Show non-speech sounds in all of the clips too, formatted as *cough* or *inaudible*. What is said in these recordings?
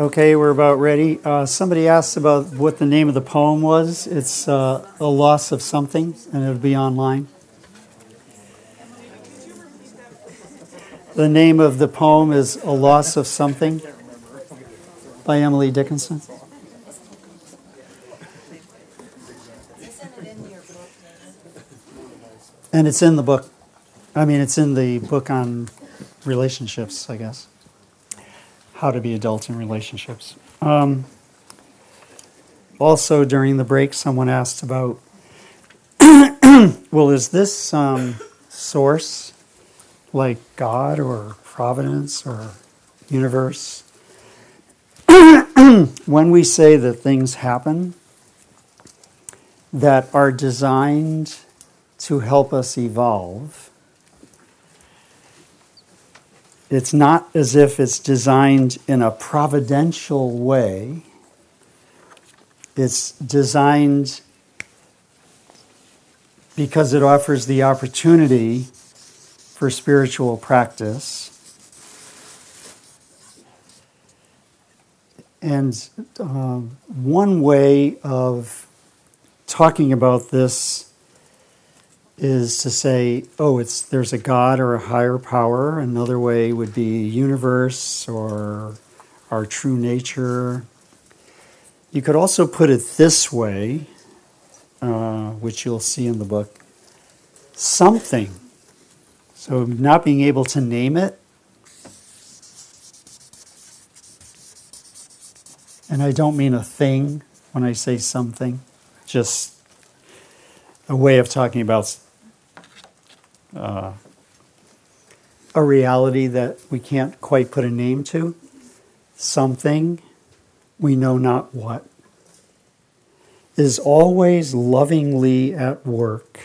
Okay, we're about ready. Uh, somebody asked about what the name of the poem was. It's uh, A Loss of Something, and it'll be online. The name of the poem is A Loss of Something by Emily Dickinson. And it's in the book. I mean, it's in the book on relationships, I guess how to be adults in relationships. Um, also, during the break, someone asked about *clears throat* well, is this um, source like God or providence or universe? *clears throat* when we say that things happen that are designed to help us evolve, it's not as if it's designed in a providential way. It's designed because it offers the opportunity for spiritual practice. And uh, one way of talking about this is to say, oh, it's there's a God or a higher power. Another way would be universe or our true nature. You could also put it this way, uh, which you'll see in the book something. So, not being able to name it. And I don't mean a thing when I say something, just a way of talking about uh, a reality that we can't quite put a name to, something we know not what, is always lovingly at work,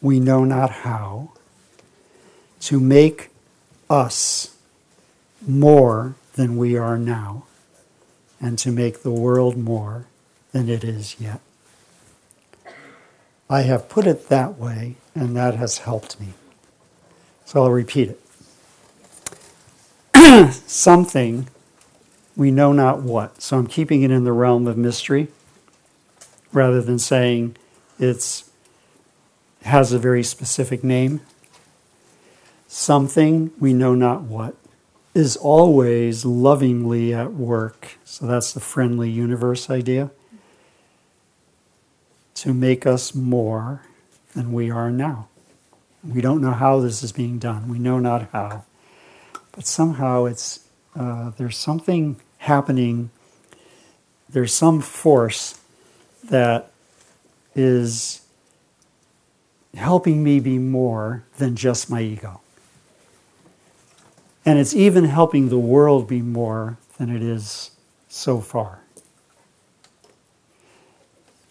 we know not how, to make us more than we are now, and to make the world more than it is yet. I have put it that way, and that has helped me. So I'll repeat it. *clears throat* Something, we know not what. So I'm keeping it in the realm of mystery rather than saying it's has a very specific name. Something, we know not what, is always lovingly at work. So that's the friendly universe idea to make us more than we are now. We don't know how this is being done. We know not how. But somehow it's uh, there's something happening. There's some force that is helping me be more than just my ego. And it's even helping the world be more than it is so far.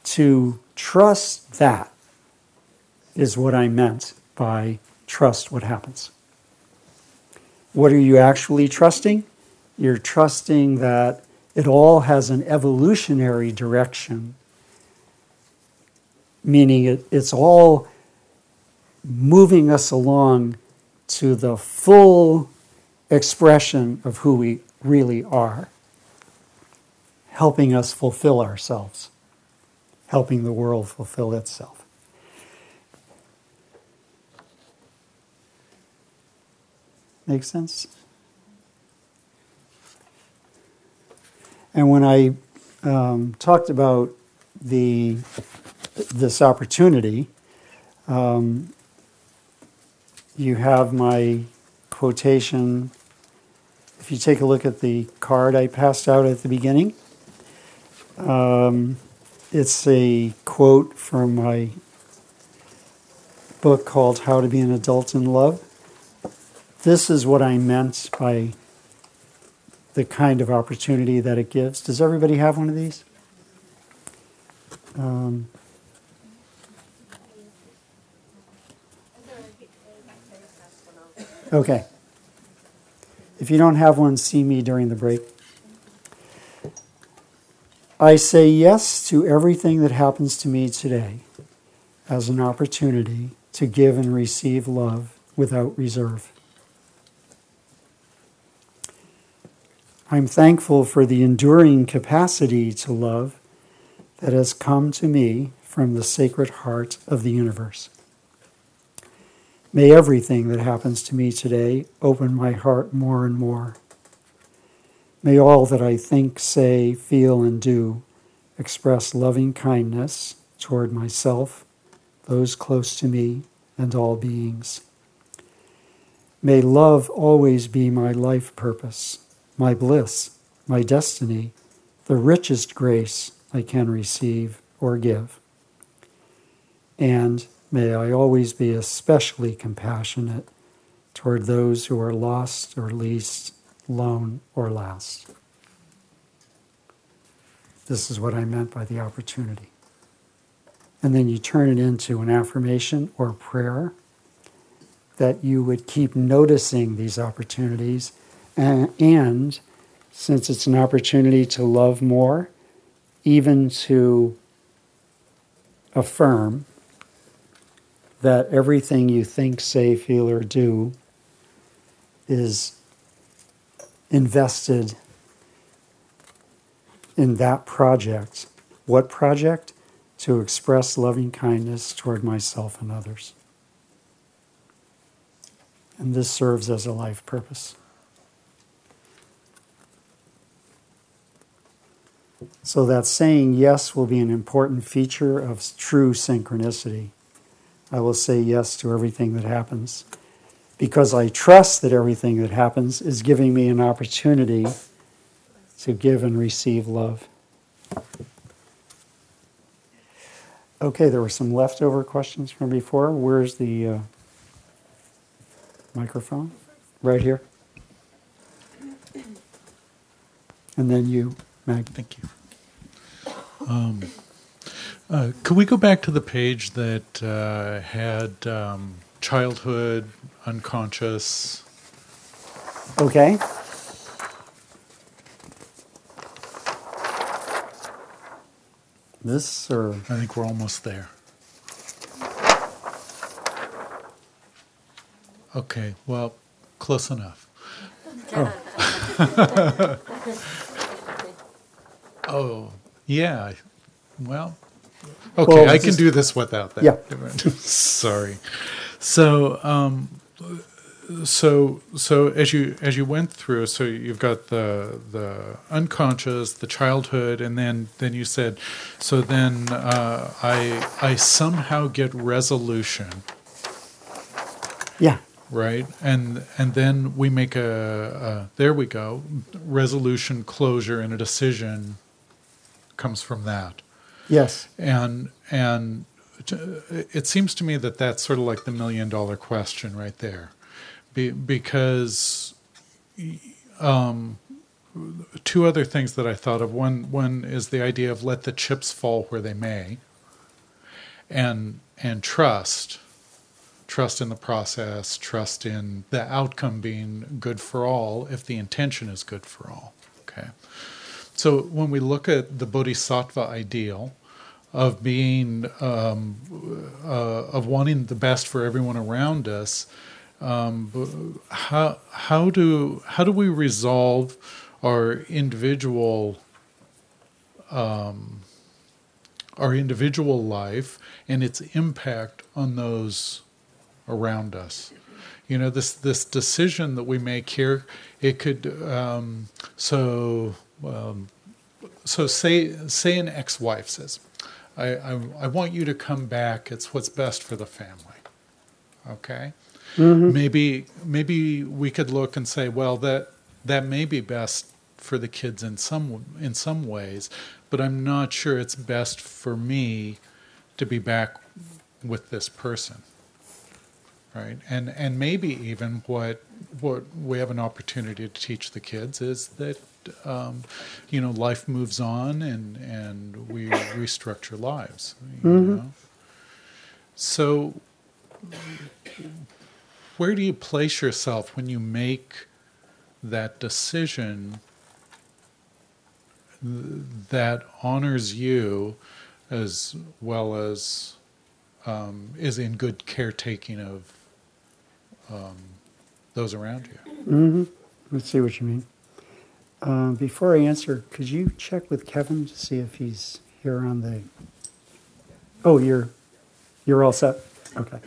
To Trust that is what I meant by trust what happens. What are you actually trusting? You're trusting that it all has an evolutionary direction, meaning it, it's all moving us along to the full expression of who we really are, helping us fulfill ourselves helping the world fulfill itself. Make sense? And when I um, talked about the this opportunity, um, you have my quotation. If you take a look at the card I passed out at the beginning, um, it's a quote from my book called How to Be an Adult in Love. This is what I meant by the kind of opportunity that it gives. Does everybody have one of these? Um, okay. If you don't have one, see me during the break. I say yes to everything that happens to me today as an opportunity to give and receive love without reserve. I'm thankful for the enduring capacity to love that has come to me from the sacred heart of the universe. May everything that happens to me today open my heart more and more. May all that I think, say, feel, and do express loving kindness toward myself, those close to me, and all beings. May love always be my life purpose, my bliss, my destiny, the richest grace I can receive or give. And may I always be especially compassionate toward those who are lost or least, lone or last. This is what I meant by the opportunity. And then you turn it into an affirmation or prayer that you would keep noticing these opportunities. And, and since it's an opportunity to love more, even to affirm that everything you think, say, feel, or do is invested in that project. What project? To express loving kindness toward myself and others. And this serves as a life purpose. So that saying yes will be an important feature of true synchronicity. I will say yes to everything that happens because I trust that everything that happens is giving me an opportunity to give and receive love. Okay, there were some leftover questions from before. Where's the uh, microphone? Right here. And then you, Mag. Thank you. Um, uh, could we go back to the page that uh, had um, childhood, unconscious? Okay. This or I think we're almost there. Okay, well, close enough. oh, *laughs* Oh, yeah. Well, okay, Well, I can is- do this without that. Yeah. *laughs* Sorry. So, um, so, so as you as you went through, so you've got the the unconscious, the childhood, and then then you said, so then uh, I I somehow get resolution, yeah. right? And and then we make a, a there we go, resolution, closure, and a decision comes from that Yes. and and it seems to me that that's sort of like the million dollar question right there. Be, because um, two other things that I thought of. One one is the idea of let the chips fall where they may and and trust trust in the process trust in the outcome being good for all if the intention is good for all. Okay. So when we look at the bodhisattva ideal of being um, uh, of wanting the best for everyone around us, um, how how do how do we resolve our individual um, our individual life and its impact on those around us? You know, this this decision that we make here, it could um, so um, so say say an ex-wife says, I, I I want you to come back. It's what's best for the family. Okay, mm-hmm. maybe maybe we could look and say, well, that that may be best for the kids in some in some ways, but I'm not sure it's best for me to be back with this person right and and maybe even what what we have an opportunity to teach the kids is that um, you know life moves on and and we restructure lives you know so where do you place yourself when you make that decision th- that honors you as well as um, is in good caretaking of um, those around you. hmm Let's see what you mean. Uh, before I answer, could you check with Kevin to see if he's here on the? Oh, you're you're all set. Okay.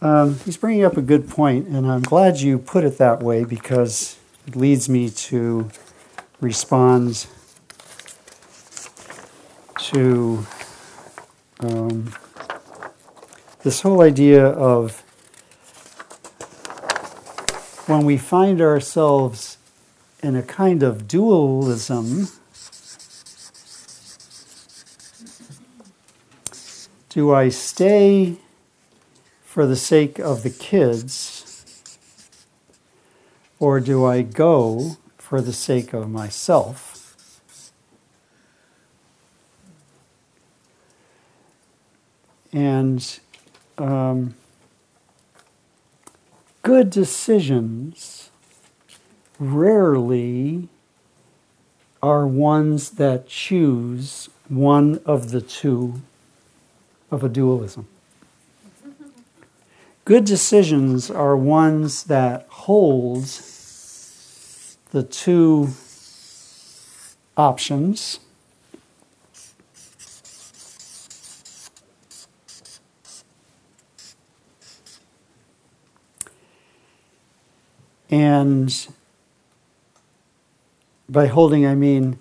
Um, he's bringing up a good point, and I'm glad you put it that way because it leads me to respond to um, this whole idea of when we find ourselves in a kind of dualism, do I stay for the sake of the kids, or do I go for the sake of myself? And um, good decisions rarely are ones that choose one of the two of a dualism. Good decisions are ones that hold the two options And by holding, I mean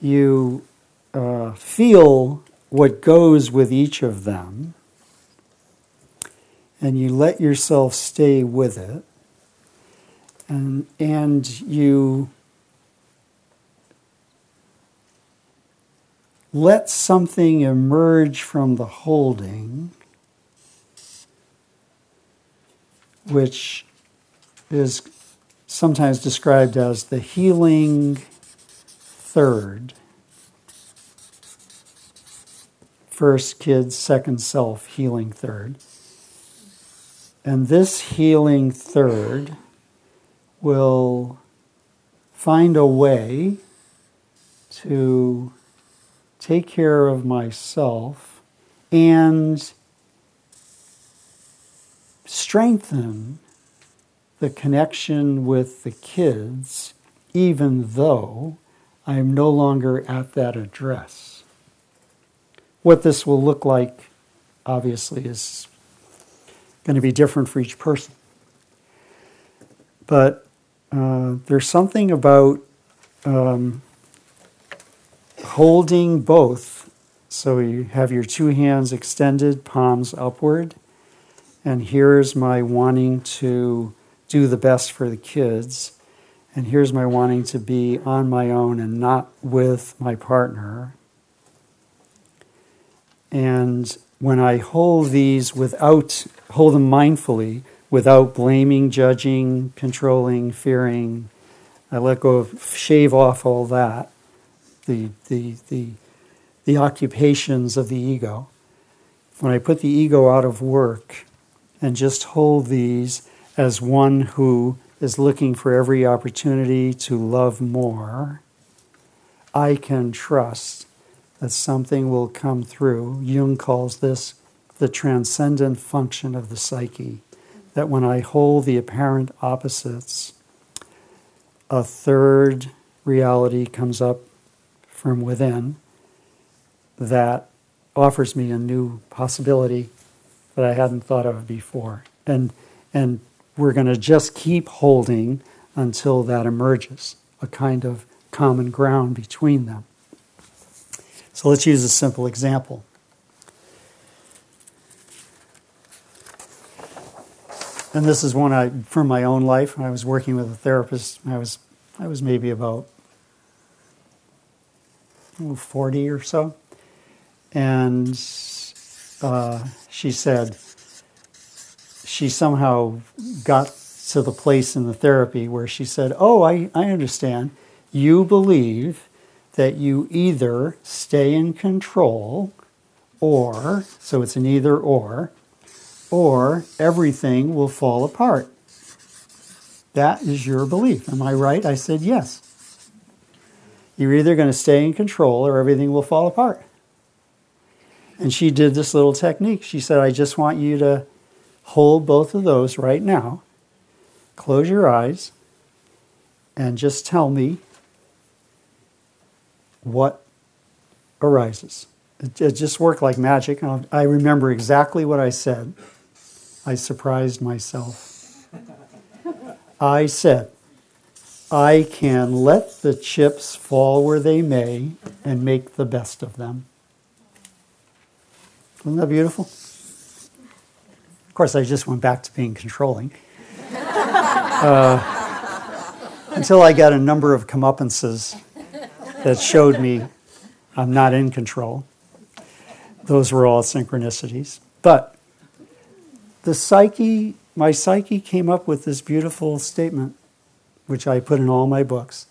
you uh, feel what goes with each of them, and you let yourself stay with it, and, and you let something emerge from the holding, which is sometimes described as the healing third. First kid, second self, healing third. And this healing third will find a way to take care of myself and strengthen the connection with the kids, even though I am no longer at that address. What this will look like, obviously, is going to be different for each person. But uh, there's something about um, holding both. So you have your two hands extended, palms upward. And here's my wanting to do the best for the kids. And here's my wanting to be on my own and not with my partner. And when I hold these without, hold them mindfully, without blaming, judging, controlling, fearing, I let go of, shave off all that, the, the, the, the occupations of the ego. When I put the ego out of work and just hold these as one who is looking for every opportunity to love more, I can trust that something will come through. Jung calls this the transcendent function of the psyche. That when I hold the apparent opposites, a third reality comes up from within that offers me a new possibility that I hadn't thought of before. And, and we're going to just keep holding until that emerges, a kind of common ground between them. So let's use a simple example. And this is one I, from my own life. I was working with a therapist. I was, I was maybe about 40 or so. And uh, she said, she somehow got to the place in the therapy where she said, Oh, I, I understand. You believe that you either stay in control or, so it's an either or, or everything will fall apart. That is your belief. Am I right? I said yes. You're either going to stay in control or everything will fall apart. And she did this little technique. She said, I just want you to hold both of those right now. Close your eyes and just tell me what arises. It, it just worked like magic. I I remember exactly what I said. I surprised myself. I said, I can let the chips fall where they may and make the best of them. Isn't that beautiful? Of course, I just went back to being controlling. *laughs* Uh, until I got a number of comeuppances that showed me I'm not in control. Those were all synchronicities. But the psyche, my psyche came up with this beautiful statement, which I put in all my books.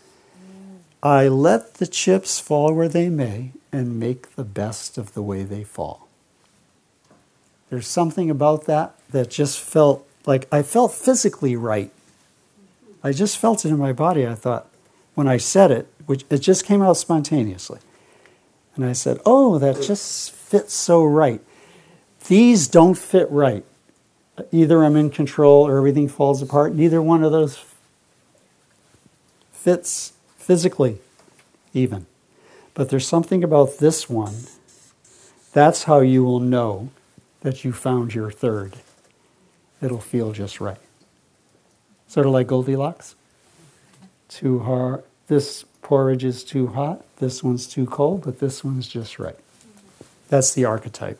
I let the chips fall where they may and make the best of the way they fall. There's something about that that just felt like I felt physically right. I just felt it in my body. I thought, when I said it, which it just came out spontaneously. And I said, Oh, that just fits so right. These don't fit right. Either I'm in control or everything falls apart. Neither one of those fits physically, even. But there's something about this one. That's how you will know that you found your third. It'll feel just right. Sort of like Goldilocks. Too hard. This porridge is too hot. This one's too cold, but this one's just right. That's the archetype.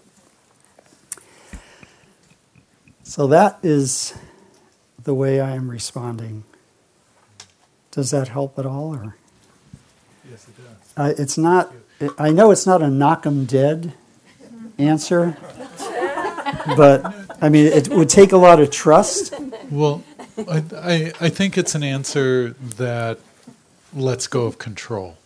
So that is the way I am responding. Does that help at all, or? Yes, it does. Uh, it's not. I know it's not a knock 'em dead answer, *laughs* but I mean it would take a lot of trust. Well, I, I, I think it's an answer that lets go of control.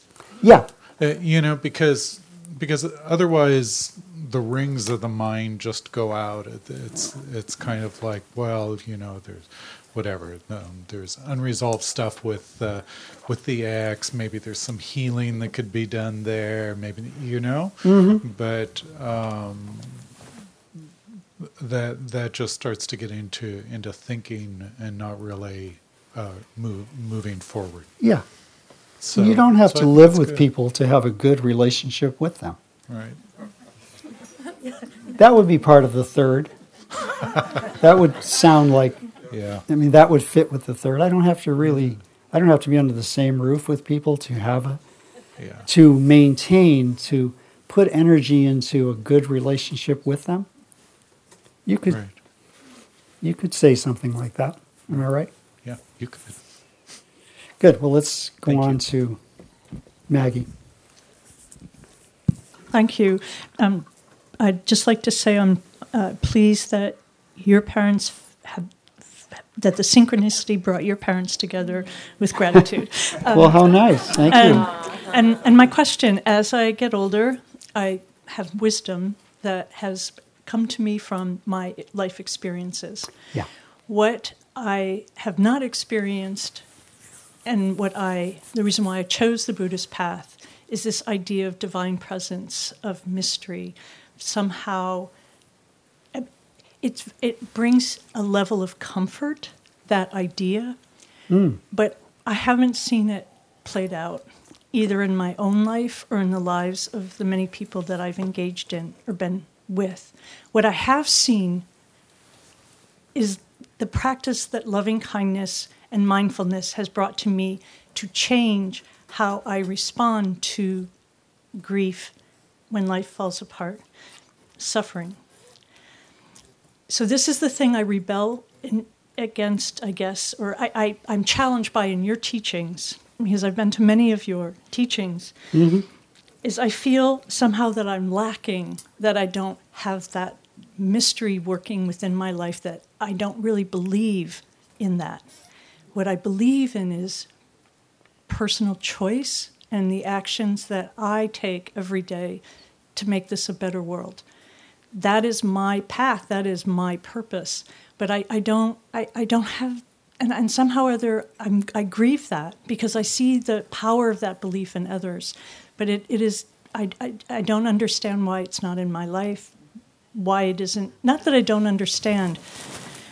Yeah, Uh, you know, because because otherwise the rings of the mind just go out. It, it's it's kind of like well, you know, there's whatever. Um, there's unresolved stuff with uh, with the ex. Maybe there's some healing that could be done there. Maybe you know, but. Um, that that just starts to get into into thinking and not really uh, move, moving forward. yeah. So you don't have so to I live with good. people to have a good relationship with them. right? That would be part of the third. that would sound like. Yeah, I mean, that would fit with the third. I don't have to really. I don't have to be under the same roof with people to have a yeah, to maintain to put energy into a good relationship with them. You could right. you could say something like that. Am I right? Yeah, you could. Good. Well, let's go Thank on you. to Maggie. Thank you. Um, I'd just like to say I'm uh, pleased that your parents have that the synchronicity brought your parents together with gratitude. Um, *laughs* well, how nice. Thank and, you. and and my question, as I get older, I have wisdom that has come to me from my life experiences. Yeah. What I have not experienced, and what I the reason why I chose the Buddhist path is this idea of divine presence, of mystery, somehow. Eh, it, it brings a level of comfort, that idea, mm. but I haven't seen it played out either in my own life or in the lives of the many people that I've engaged in or been with. What I have seen is the practice that loving kindness and mindfulness has brought to me to change how I respond to grief when life falls apart, suffering. So, this is the thing I rebel in, against, I guess, or I, I'm challenged by in your teachings, because I've been to many of your teachings, mm-hmm. Is I feel somehow that I'm lacking, that I don't have that mystery working within my life, that I don't really believe in that. What I believe in is personal choice and the actions that I take every day to make this a better world. That is my path, that is my purpose. But I, I don't I, I don't have and, and somehow or other I'm, I grieve that because I see the power of that belief in others. But it, it is I, I, I don't understand why it's not in my life, why it isn't not that I don't understand,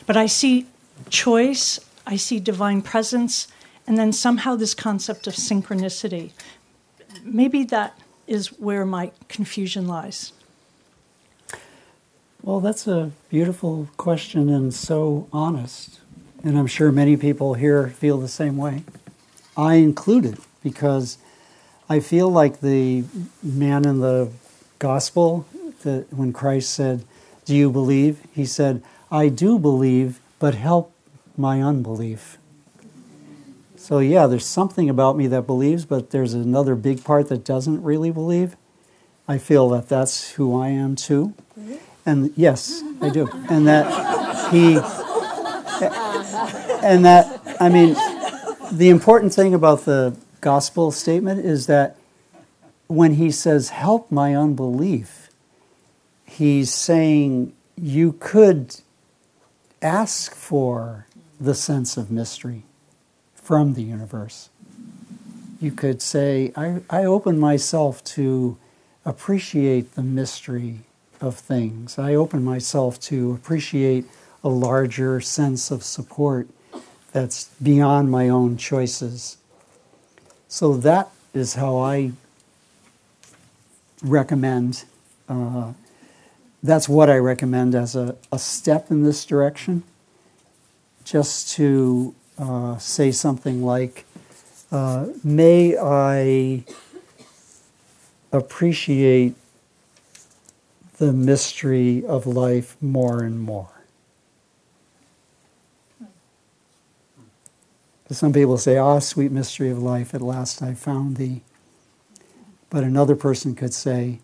but I see choice, I see divine presence, and then somehow this concept of synchronicity. maybe that is where my confusion lies. Well, that's a beautiful question and so honest. And I'm sure many people here feel the same way. I included because I feel like the man in the gospel that when Christ said, "Do you believe?" he said, "I do believe, but help my unbelief." So yeah, there's something about me that believes, but there's another big part that doesn't really believe. I feel that that's who I am too. And yes, I do. And that he and that I mean the important thing about the gospel statement is that when he says help my unbelief, he's saying you could ask for the sense of mystery from the universe. You could say, I, I open myself to appreciate the mystery of things. I open myself to appreciate a larger sense of support that's beyond my own choices. So that is how I recommend, uh, that's what I recommend as a, a step in this direction. Just to uh, say something like, uh, May I appreciate the mystery of life more and more. Some people say, Ah, oh, sweet mystery of life, at last I found thee. But another person could say,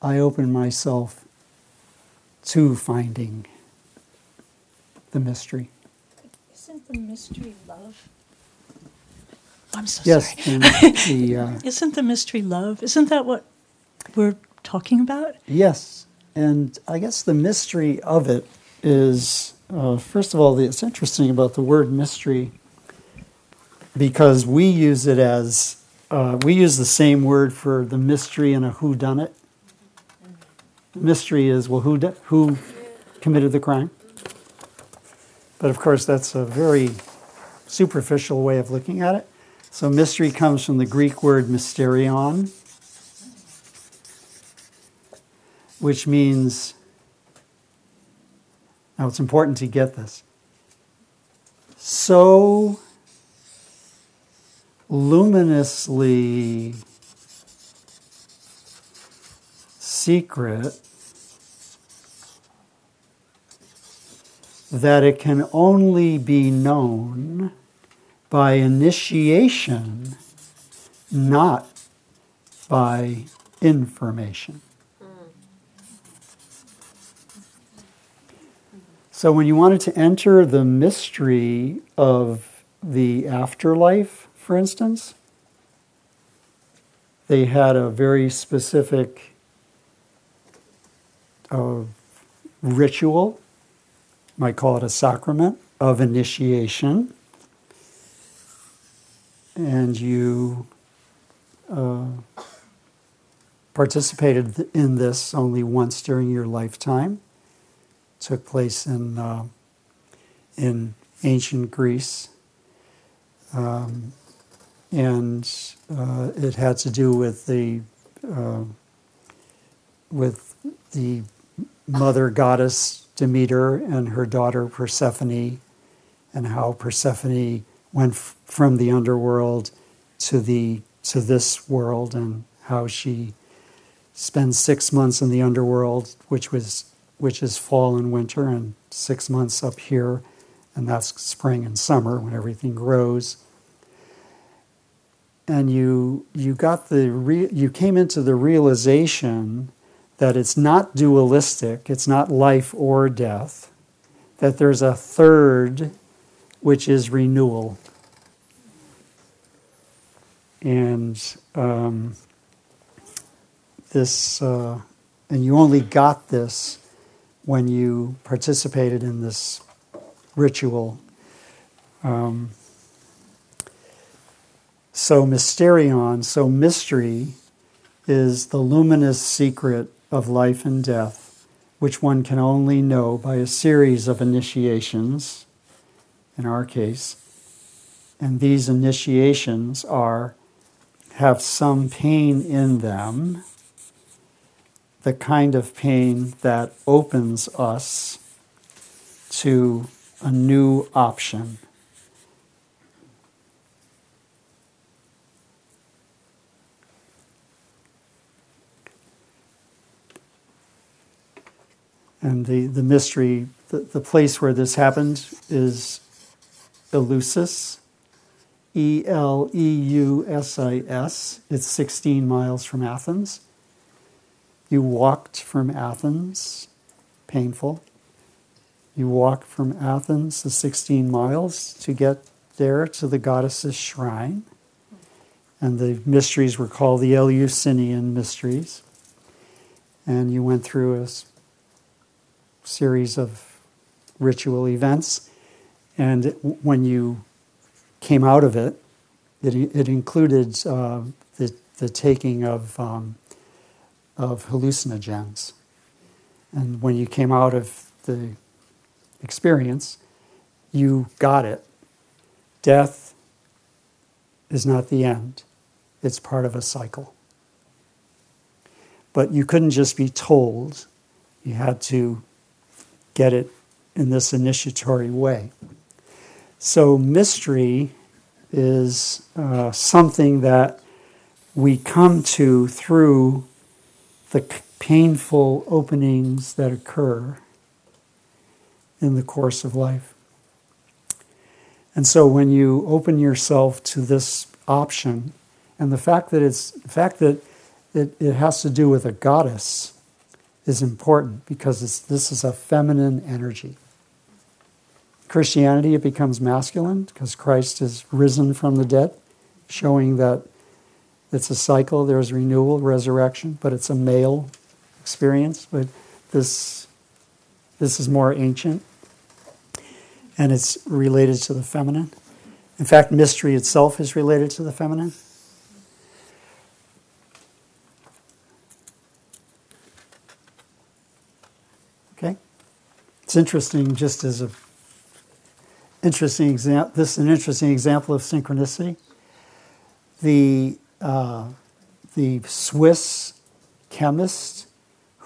I open myself to finding the mystery. Isn't the mystery love? I'm so yes, sorry. *laughs* the, uh, Isn't the mystery love? Isn't that what we're talking about? Yes, and I guess the mystery of it is, uh, first of all, it's interesting about the word mystery because we use it as uh, we use the same word for the mystery in a who done it. Mystery is well, who who committed the crime? But of course, that's a very superficial way of looking at it. So mystery comes from the Greek word mysterion, which means, now it's important to get this, so luminously secret that it can only be known by initiation, not by information. So, when you wanted to enter the mystery of the afterlife, for instance, they had a very specific uh, ritual, might call it a sacrament of initiation, and you uh, participated in this only once during your lifetime took place in uh, in ancient Greece, um, and uh, it had to do with the uh, with the mother goddess Demeter and her daughter Persephone, and how Persephone went f- from the underworld to the to this world, and how she spends six months in the underworld, which was which is fall and winter, and six months up here, and that's spring and summer when everything grows. And you you got the re, you came into the realization that it's not dualistic, it's not life or death, that there's a third, which is renewal. And um, this, uh, and you only got this when you participated in this ritual. Um, so, mysterion, so mystery, is the luminous secret of life and death, which one can only know by a series of initiations, in our case. And these initiations are have some pain in them, the kind of pain that opens us to a new option. And the, the mystery, the, the place where this happened is Eleusis, E L E U S I S. It's 16 miles from Athens. You walked from Athens, painful. You walked from Athens the 16 miles to get there to the goddess's shrine. And the mysteries were called the Eleusinian mysteries. And you went through a series of ritual events. And when you came out of it, it, it included uh, the, the taking of, um, of hallucinogens. And when you came out of the experience, you got it. Death is not the end, it's part of a cycle. But you couldn't just be told, you had to get it in this initiatory way. So, mystery is uh, something that we come to through the painful openings that occur in the course of life. And so when you open yourself to this option, and the fact that it's the fact that it, it has to do with a goddess is important because this is a feminine energy. Christianity, it becomes masculine because Christ is risen from the dead, showing that it's a cycle, there's renewal, resurrection, but it's a male experience. But this, this is more ancient and it's related to the feminine. In fact, mystery itself is related to the feminine. Okay? It's interesting just as a interesting example this is an interesting example of synchronicity. The uh, the Swiss chemist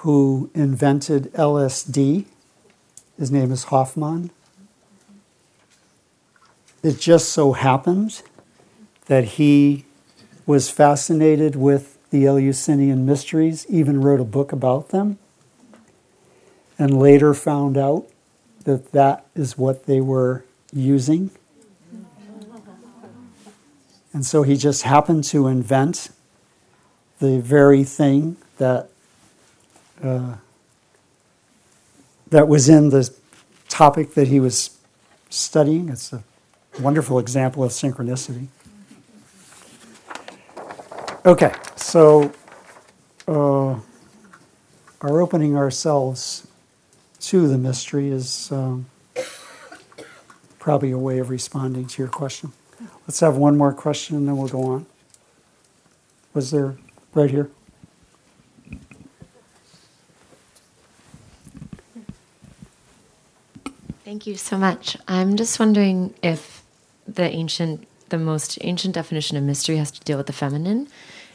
who invented LSD, his name is Hofmann. It just so happened that he was fascinated with the Eleusinian mysteries, even wrote a book about them, and later found out that that is what they were using. And so he just happened to invent the very thing that uh, that was in the topic that he was studying. It's a wonderful example of synchronicity. Okay, so uh, our opening ourselves to the mystery is um, probably a way of responding to your question. Let's have one more question and then we'll go on. Was there right here? Thank you so much. I'm just wondering if the ancient, the most ancient definition of mystery has to deal with the feminine.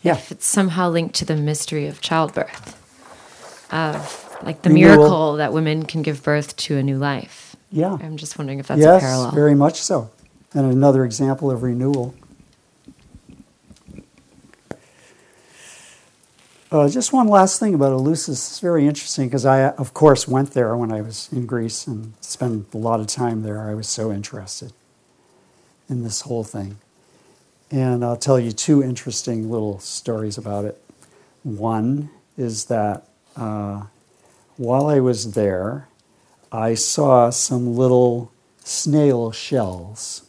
Yeah. If it's somehow linked to the mystery of childbirth, of like the Renewal. miracle that women can give birth to a new life. Yeah. I'm just wondering if that's yes, a parallel. very much so. And another example of renewal. Uh, just one last thing about Eleusis. It's very interesting because I, of course, went there when I was in Greece and spent a lot of time there. I was so interested in this whole thing. And I'll tell you two interesting little stories about it. One is that uh, while I was there, I saw some little snail shells.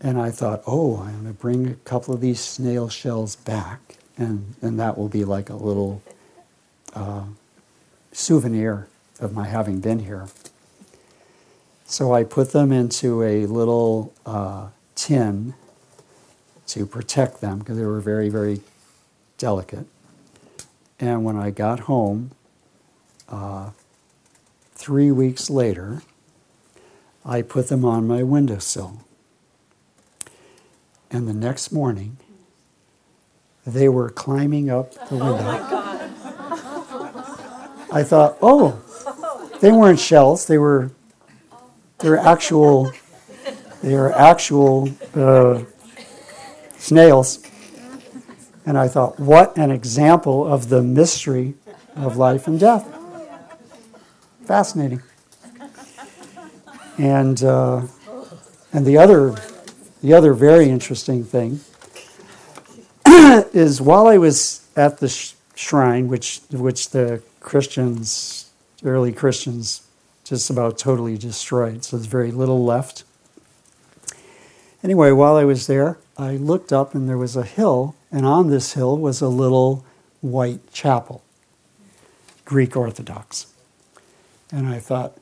And I thought, oh, I'm going to bring a couple of these snail shells back, and, and that will be like a little uh, souvenir of my having been here. So I put them into a little uh, tin to protect them because they were very, very delicate. And when I got home, uh, three weeks later, I put them on my windowsill. And the next morning, they were climbing up the window. I thought, oh, they weren't shells. They were, they were actual, they were actual uh, snails. And I thought, what an example of the mystery of life and death. Fascinating. And uh, and the other the other very interesting thing *clears throat* is while I was at the sh- shrine, which which the Christians, early Christians, just about totally destroyed, so there's very little left. Anyway, while I was there, I looked up and there was a hill, and on this hill was a little white chapel, Greek Orthodox. And I thought,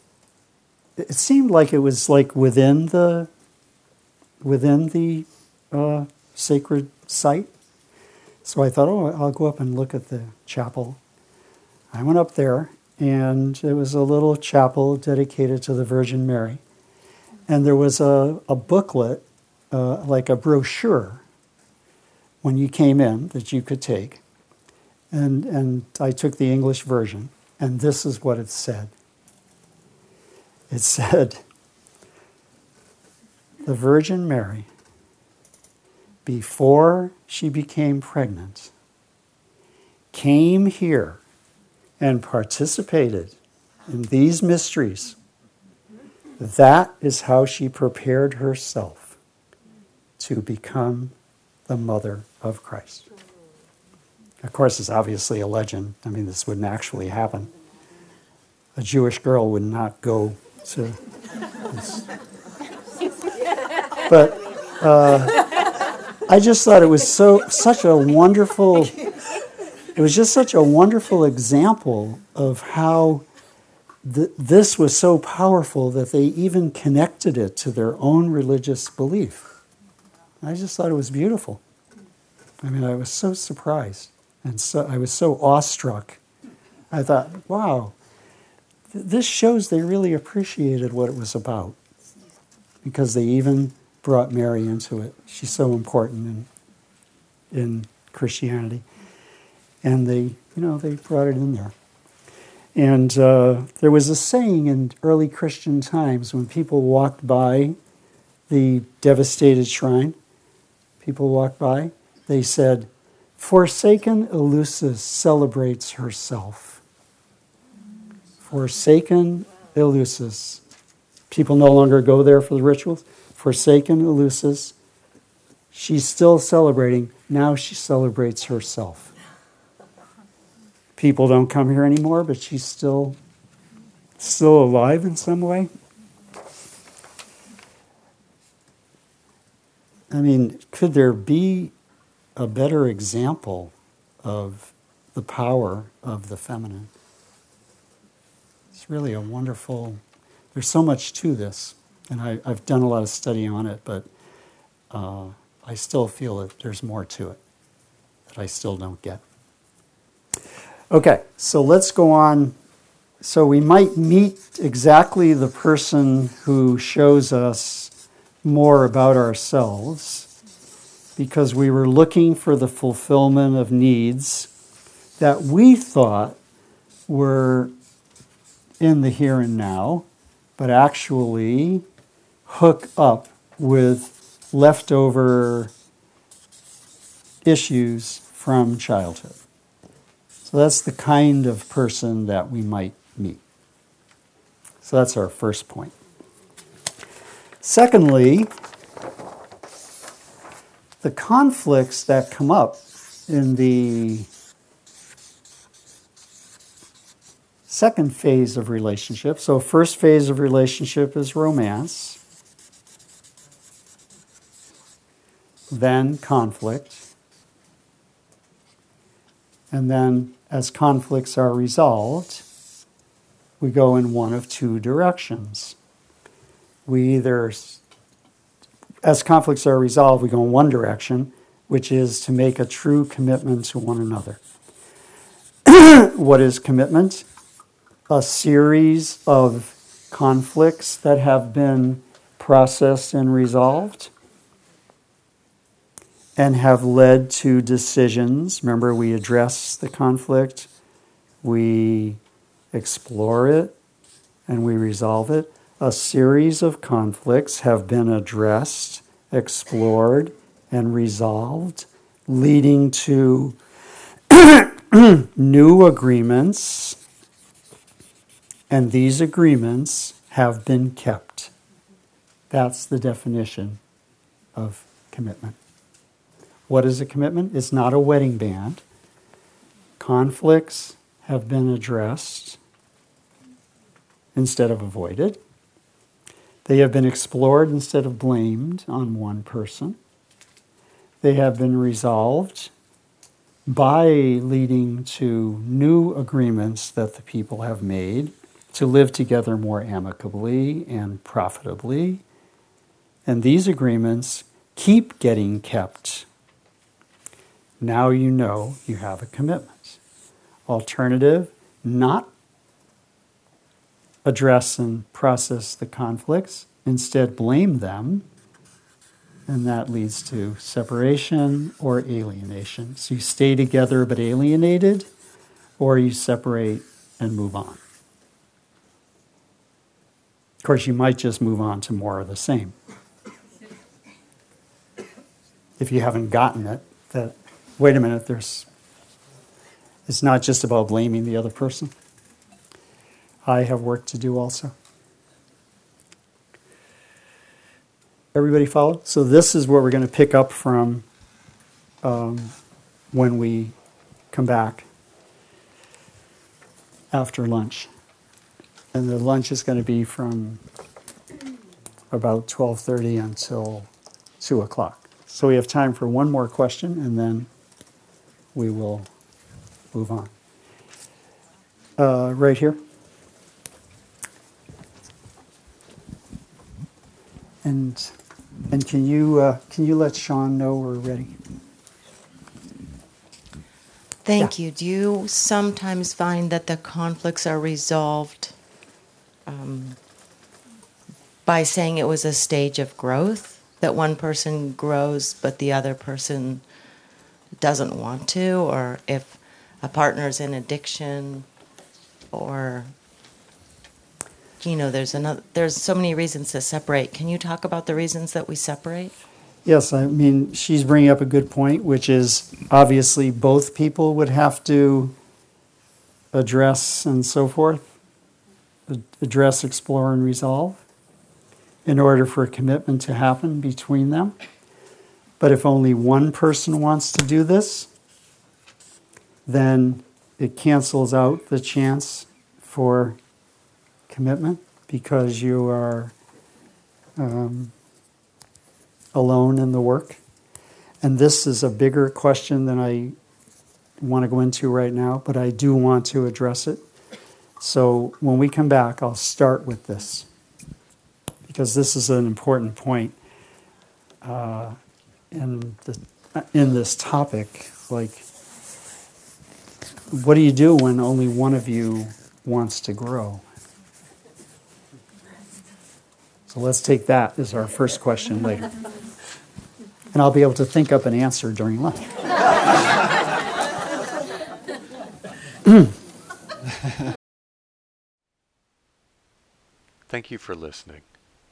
it seemed like it was like within the within the uh, sacred site. So I thought, oh, I'll go up and look at the chapel. I went up there, and it was a little chapel dedicated to the Virgin Mary. And there was a, a booklet, uh, like a brochure, when you came in that you could take. And, and I took the English version, and this is what it said it *laughs* said, the Virgin Mary, before she became pregnant, came here and participated in these mysteries. That is how she prepared herself to become the mother of Christ. Of course, it's obviously a legend. I mean, this wouldn't actually happen. A Jewish girl would not go to but uh, I just thought it was so such a wonderful. It was just such a wonderful example of how th- this was so powerful that they even connected it to their own religious belief. I just thought it was beautiful. I mean, I was so surprised and so I was so awestruck. I thought, wow, th- this shows they really appreciated what it was about because they even brought Mary into it. She's so important in, in Christianity. And they, you know, they brought it in there. And uh, there was a saying in early Christian times when people walked by the devastated shrine, people walked by, they said, Forsaken Eleusis celebrates herself. Forsaken Eleusis. People no longer go there for the rituals forsaken Eleusis. She's still celebrating. Now she celebrates herself. People don't come here anymore, but she's still still alive in some way. I mean, could there be a better example of the power of the feminine? It's really a wonderful, there's so much to this. And I, have done a lot of study on it, but uh, I still feel that there's more to it that I still don't get. Okay, so let's go on. So we might meet exactly the person who shows us more about ourselves because we were looking for the fulfillment of needs that we thought were in the here and now, but actually hook up with leftover issues from childhood. So that's the kind of person that we might meet. So that's our first point. Secondly, the conflicts that come up in the second phase of relationship. So, first phase of relationship is romance. Then conflict. And then, as conflicts are resolved, we go in one of two directions. We either, as conflicts are resolved, we go in one direction, which is to make a true commitment to one another. *clears throat* what is commitment? A series of conflicts that have been processed and resolved and have led to decisions. Remember, we address the conflict, we explore it, and we resolve it. A series of conflicts have been addressed, explored, and resolved, leading to *clears throat* new agreements, and these agreements have been kept. That's the definition of commitment. What is a commitment? It's not a wedding band. Conflicts have been addressed instead of avoided. They have been explored instead of blamed on one person. They have been resolved by leading to new agreements that the people have made to live together more amicably and profitably. And these agreements keep getting kept. Now you know you have a commitment. Alternative, not address and process the conflicts, instead, blame them, and that leads to separation or alienation. So you stay together but alienated, or you separate and move on. Of course, you might just move on to more of the same. If you haven't gotten it, that, wait a minute, there's, it's not just about blaming the other person. I have work to do also. Everybody follow? So, this is where we're going to pick up from um, when we come back after lunch. And the lunch is going to be from about 12:30 until 2 o'clock. So we have time for one more question, and then we will move on. Uh, right here. And and can you uh, can you let Sean know we're ready? Thank you. Do you sometimes find that the conflicts are resolved um, by saying it was a stage of growth? That one person grows, but the other person doesn't want to? Or if a partner's in addiction, or you know, there's another. There's so many reasons to separate. Can you talk about the reasons that we separate? Yes, I mean, she's bringing up a good point, which is obviously both people would have to address and so forth, address, explore, and resolve in order for a commitment to happen between them. But if only one person wants to do this, then it cancels out the chance for commitment because you are um, alone in the work. And this is a bigger question than I want to go into right now, but I do want to address it. So when we come back, I'll start with this because this is an important point uh, in, the, in this topic. Like, what do you do when only one of you wants to grow? So let's take that as our first question later and I'll be able to think up an answer during lunch. *laughs* Thank you for listening.